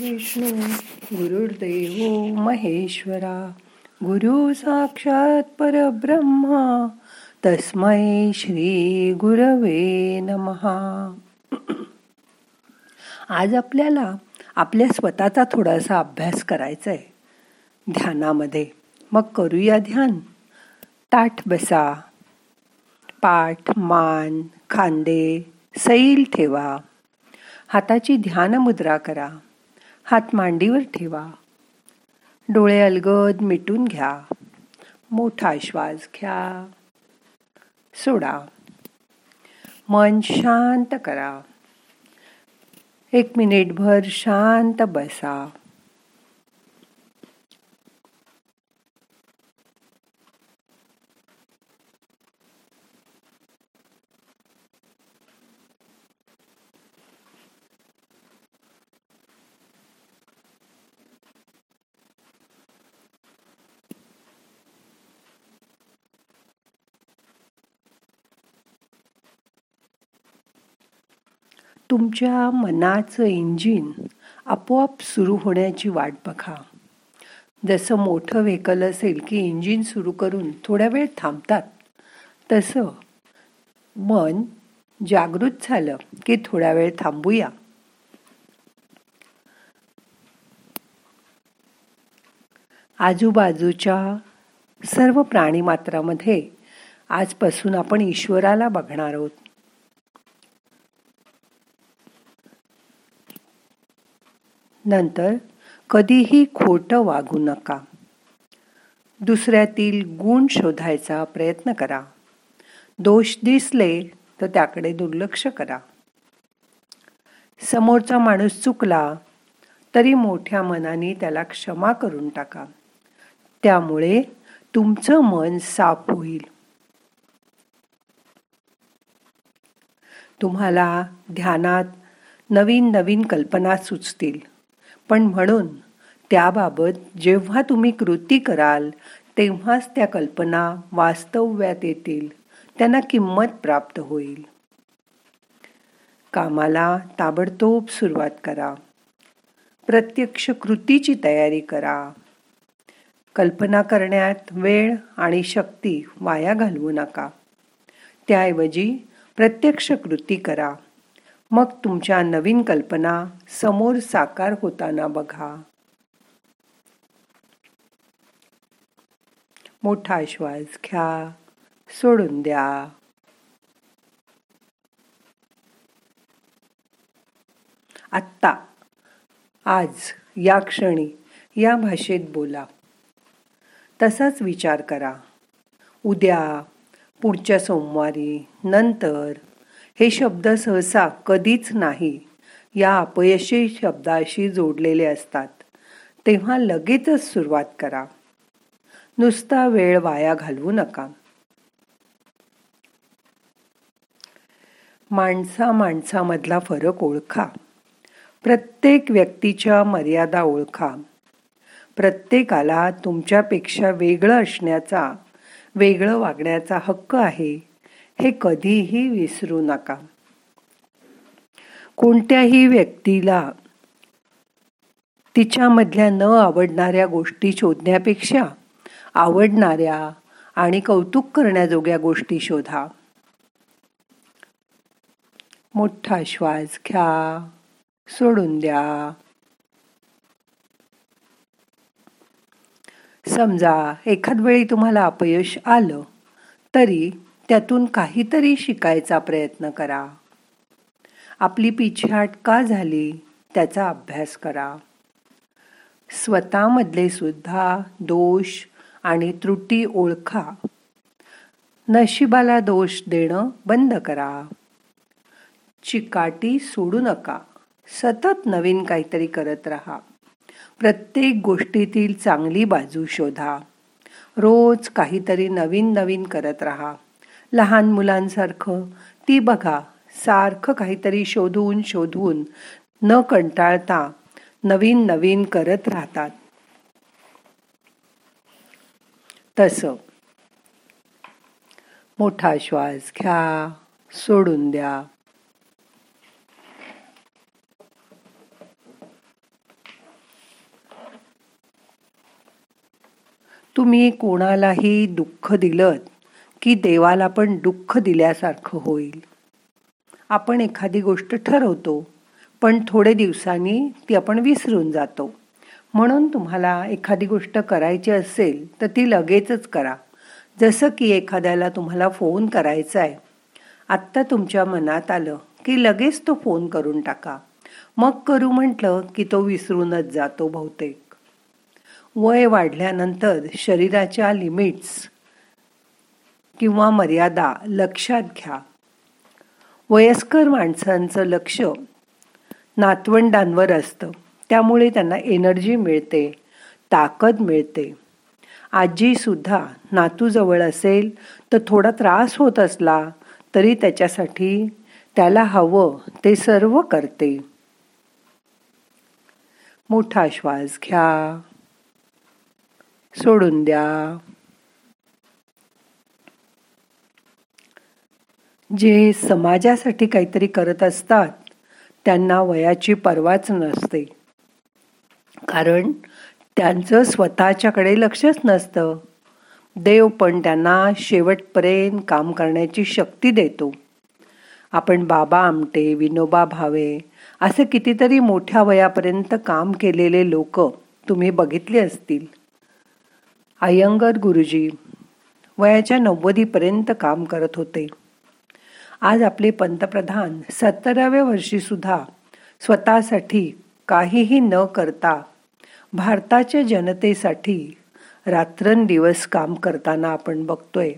विष्णू गुरुर्देव महेश्वरा गुरु साक्षात परब्रह्मा तस्मै श्री गुरवे नमहा. आज आपल्याला आपल्या स्वतःचा थोडासा अभ्यास करायचा आहे ध्यानामध्ये. मग करूया ध्यान. ताठ बसा. पाठ मान खांदे सैल ठेवा. हाताची ध्यान मुद्रा करा. हात मांडीवर ठेवा. डोळे अलगद मिटून घ्या. मोठा श्वास घ्या. सोडा. मन शांत करा. एक मिनिटभर शांत बसा. तुमच्या मनाचं इंजिन आपोआप सुरू होण्याची वाट बघा. जसं मोठं व्हेकल असेल की इंजिन सुरू करून थोड्या वेळ थांबतात तसं मन जागृत झालं की थोड्या वेळ थांबूया. आजूबाजूच्या सर्व प्राणीमात्रामध्ये आजपासून आपण ईश्वराला बघणार आहोत. नंतर कधीही खोटं वागू नका. दुसऱ्यातील गुण शोधायचा प्रयत्न करा. दोष दिसले तर त्याकडे दुर्लक्ष करा. समोरचा माणूस चुकला तरी मोठ्या मनाने त्याला क्षमा करून टाका. त्यामुळे तुमचं मन साफ होईल. तुम्हाला ध्यानात नवीन नवीन कल्पना सुचतील. पण म्हणून त्याबाबत जेव्हा तुम्ही कृती कराल तेव्हाच त्या कल्पना वास्तव्यात येतील. त्यांना किंमत प्राप्त होईल. कामाला ताबडतोब सुरुवात करा. प्रत्यक्ष कृतीची तयारी करा. कल्पना करण्यात वेळ आणि शक्ती वाया घालवू नका. त्याऐवजी प्रत्यक्ष कृती करा. मग तुमच्या नवीन कल्पना समोर साकार होताना बघा. मोठा श्वास घ्या सोडून द्या. आत्ता आज या क्षणी या भाषेत बोला. तसाच विचार करा. उद्या पुढच्या सोमवारी नंतर. हे शब्द सहसा कधीच नाही. या अपयशी शब्दाशी जोडलेले असतात. तेव्हा लगेचच सुरुवात करा. नुसता वेळ वाया घालवू नका. माणसा माणसामधला फरक ओळखा. प्रत्येक व्यक्तीच्या मर्यादा ओळखा. प्रत्येकाला तुमच्यापेक्षा वेगळं असण्याचा वेगळं वागण्याचा हक्क आहे. हे कधीही विसरू नका. कोणत्याही व्यक्तीला तिच्यामधल्या न आवडणाऱ्या गोष्टी शोधण्यापेक्षा आवडणाऱ्या आणि कौतुक करण्याजोग्या गोष्टी शोधा. मोठा श्वास घ्या सोडून द्या. समजा एखाद वेळी तुम्हाला अपयश आलं तरी त्यातून काहीतरी शिकायचा प्रयत्न करा. आपली पिछाट का झाली त्याचा अभ्यास करा. स्वतःमधले सुद्धा दोष आणि त्रुटी ओळखा. नशिबाला दोष देणं बंद करा. चिकाटी सोडू नका. सतत नवीन काहीतरी करत राहा. प्रत्येक गोष्टीतील चांगली बाजू शोधा. रोज काहीतरी नवीन नवीन करत राहा. लहान मुलांसारखं. ती बघा सारखं काहीतरी शोधून शोधून न कंटाळता नवीन नवीन करत राहतात. तसं. मोठा श्वास घ्या सोडून द्या. तुम्ही कोणालाही दुःख दिलं की देवाला पण दुःख दिल्यासारखं होईल. आपण एखादी गोष्ट ठरवतो पण थोडे दिवसांनी ती आपण विसरून जातो. म्हणून तुम्हाला एखादी गोष्ट करायची असेल तर ती लगेचच करा. जसं की एखाद्याला तुम्हाला फोन करायचा आहे. आत्ता तुमच्या मनात आलं की लगेच तो फोन करून टाका. मग करू म्हटलं की तो विसरूनच जातो बहुतेक. वय वाढल्यानंतर शरीराच्या लिमिट्स किंवा मर्यादा लक्षात घ्या. वयस्कर माणसांचं लक्ष नातवंडांवर असतं. त्यामुळे त्यांना एनर्जी मिळते ताकद मिळते. आजीसुद्धा नातूजवळ असेल तर थोडा त्रास होत असला तरी त्याच्यासाठी त्याला हवं ते सर्व करते. मोठा श्वास घ्या. सोडून द्या. जे समाजासाठी काहीतरी करत असतात त्यांना वयाची पर्वाच नसते. कारण त्यांचं स्वतःच्याकडे लक्षच नसतं. देव पण त्यांना शेवटपर्यंत काम करण्याची शक्ती देतो. आपण बाबा आमटे विनोबा भावे असे कितीतरी मोठ्या वयापर्यंत काम केलेले लोक तुम्ही बघितले असतील. अयंगर गुरुजी वयाच्या नव्वदीपर्यंत काम करत होते. आज आपले पंतप्रधान सत्तराव्या वर्षी सुद्धा स्वतःसाठी काहीही न करता भारताच्या जनतेसाठी रात्रंदिवस काम करताना आपण बघतोय.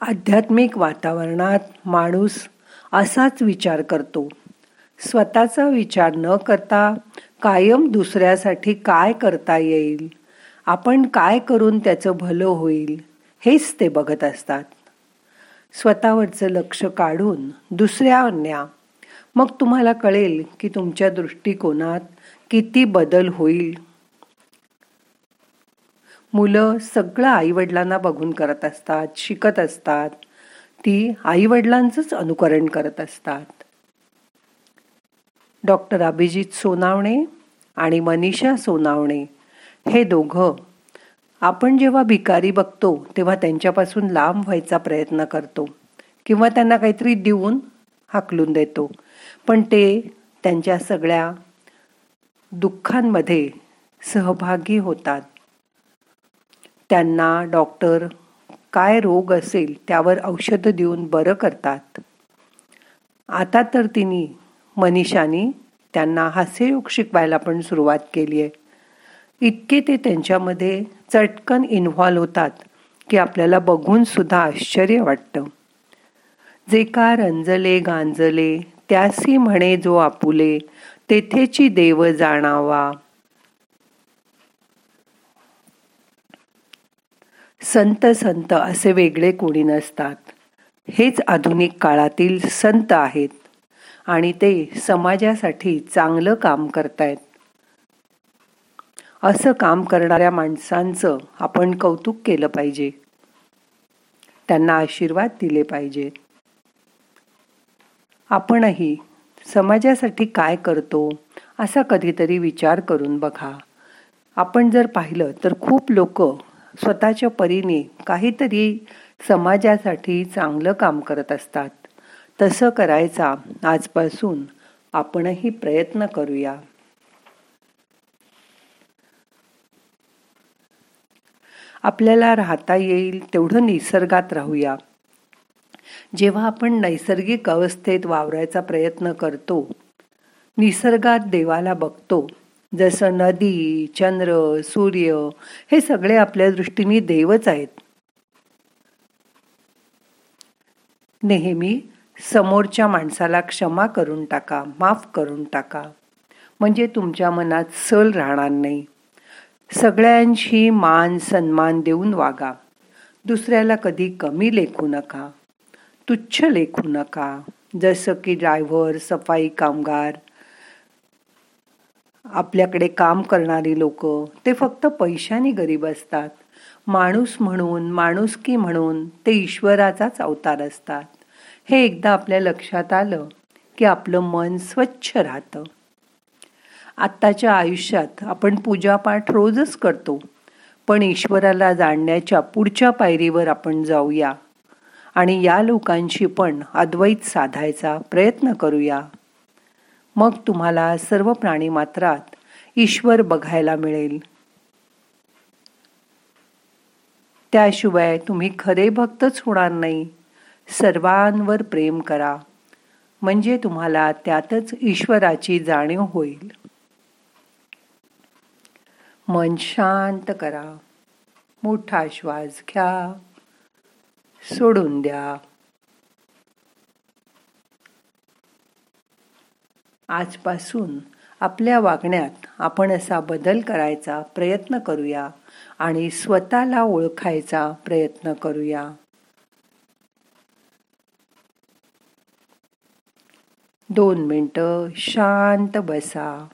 आध्यात्मिक वातावरणात माणूस असाच विचार करतो. स्वतःचा विचार न करता कायम दुसऱ्यासाठी काय करता येईल? आपण काय करून त्याचं भलं होईल हेच ते बघत असतात. स्वतःवरचं लक्ष काढून दुसऱ्या न्या मग तुम्हाला कळेल की तुमच्या दृष्टिकोनात किती बदल होईल. मुलं सगळं आईवडिलांना बघून करत असतात शिकत असतात. ती आईवडिलांचंच अनुकरण करत असतात. डॉक्टर अभिजित सोनावणे आणि मनीषा सोनावणे हे दोघं आपण जेव्हा भिकारी बघतो तेव्हा त्यांच्यापासून लांब व्हायचा प्रयत्न करतो. किंवा त्यांना काहीतरी देऊन हाकलून देतो. पण ते त्यांच्या सगळ्या दुःखांमध्ये सहभागी होतात. त्यांना डॉक्टर काय रोग असेल त्यावर औषधं देऊन बरं करतात. आता तर तिने मनीषानी त्यांना हास्ययोग शिकवायला पण सुरुवात केली आहे. इतके ते त्यांच्यामध्ये चटकन इन्व्हॉल्व होतात की आपल्याला बघून सुद्धा आश्चर्य वाटतं. जे का रंजले गांजले त्यासी म्हणे जो आपुले तेथेची देव जाणावा. संत संत असे वेगळे कोणी नसतात. हेच आधुनिक काळातील संत आहेत आणि ते समाजासाठी चांगलं काम करतायत. असं काम करणाऱ्या माणसांचं आपण कौतुक केलं पाहिजे. त्यांना आशीर्वाद दिले पाहिजे. आपणही समाजासाठी काय करतो असा कधीतरी विचार करून बघा. आपण जर पाहिलं तर खूप लोक स्वतःच्या परीने काहीतरी समाजासाठी चांगलं काम करत असतात. तसं करायचा आजपासून आपणही प्रयत्न करूया. आपल्याला राहता येईल तेवढं निसर्गात राहूया. जेव्हा आपण नैसर्गिक अवस्थेत वावरायचा प्रयत्न करतो निसर्गात देवाला बघतो जसं नदी चंद्र सूर्य हे सगळे आपल्या दृष्टीने देवच आहेत. नेहमी समोरच्या माणसाला क्षमा करून टाका माफ करून टाका. म्हणजे तुमच्या मनात सल राहणार नाही. सगळ्यांशी मान सन्मान देऊन वागा. दुसऱ्याला कधी कमी लेखू नका. तुच्छ लेखू नका. जसं की ड्रायव्हर सफाई कामगार आपल्याकडे काम करणारी लोक ते फक्त पैशाने गरीब असतात. माणूस म्हणून माणुसकी म्हणून ते ईश्वराचाच अवतार असतात. हे एकदा आपल्या लक्षात आलं की आपलं मन स्वच्छ राहतं. आत्ताच्या आयुष्यात आपण पूजापाठ रोजच करतो. पण ईश्वराला जाणण्याच्या पुढच्या पायरीवर आपण जाऊया आणि या लोकांशी पण अद्वैत साधायचा प्रयत्न करूया. मग तुम्हाला सर्व प्राणीमात्रात ईश्वर बघायला मिळेल. त्याशिवाय तुम्ही खरे भक्तच होणार नाही. सर्वांवर प्रेम करा. म्हणजे तुम्हाला त्यातच ईश्वराची जाणीव होईल. मन शांत करा. मोठा श्वास घ्या. सोडून द्या. आजपासून आपल्या वागण्यात आपण असा बदल करायचा प्रयत्न करूया आणि स्वतःला ओळखायचा प्रयत्न करूया. दोन मिनटं शांत बसा.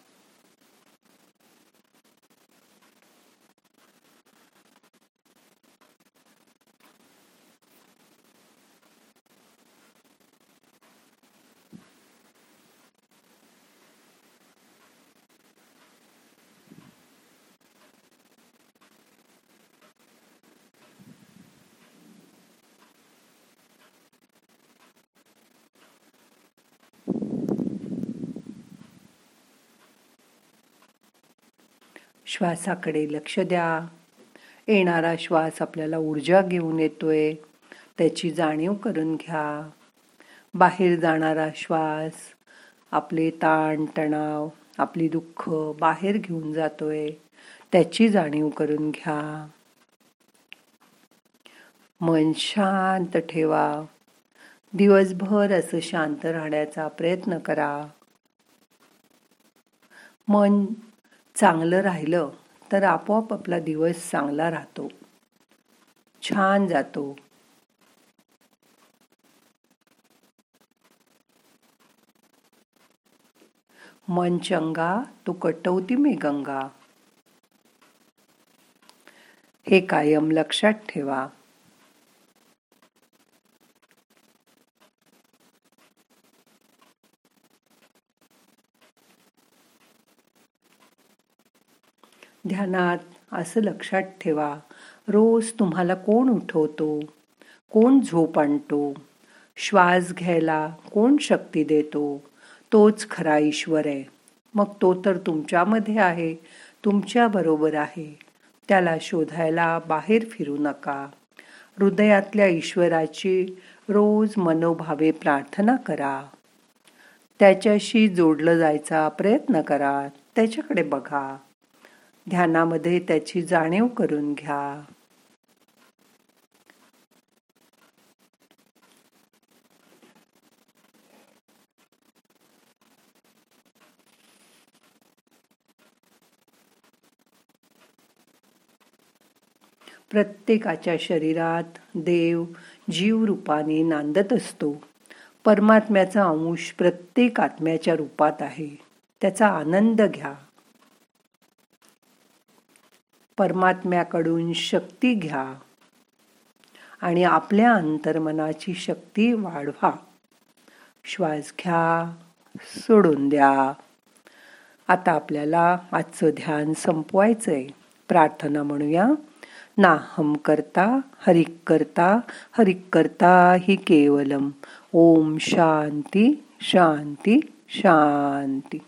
श्वासाकडे लक्ष द्या. येणारा श्वास आपल्याला ऊर्जा घेऊन येतोय. त्याची जाणीव करून घ्या. बाहेर जाणारा श्वास आपले ताण तणाव आपली दुःख बाहेर घेऊन जातोय. त्याची जाणीव करून घ्या. मन शांत ठेवा. दिवसभर असं शांत राहण्याचा प्रयत्न करा. मन चांगलं राहिलं तर आपोआप आपला दिवस चांगला राहतो. छान जातो. मन चंगा तो कटवती मी गंगा. हे कायम लक्षात ठेवा. ध्यानात असं लक्षात ठेवा. रोज तुम्हाला कोण उठवतो? कोण झोप आणतो? श्वास घ्यायला कोण शक्ती देतो? तोच खरा ईश्वर आहे. मग तो तर तुमच्यामध्ये आहे. तुमच्याबरोबर आहे. त्याला शोधायला बाहेर फिरू नका. हृदयातल्या ईश्वराची रोज मनोभावे प्रार्थना करा. त्याच्याशी जोडलं जायचा प्रयत्न करा. त्याच्याकडे बघा. ध्यानामध्ये त्याची जाणीव करून घ्या. प्रत्येकाच्या शरीरात देव जीव रूपाने नांदत असतो. परमात्म्याचा अंश प्रत्येक आत्म्याच्या रूपात आहे. त्याचा आनंद घ्या. परमात्म्याकडून शक्ती घ्या आणि आपल्या अंतर्मनाची शक्ती वाढवा. श्वास घ्या सोडून द्या. आता आपल्याला आजचं ध्यान संपवायचं आहे प्रार्थना म्हणूया. नाहम करता हरिक करता हरिक करता हि केवलम. ओम शांती शांती शांती.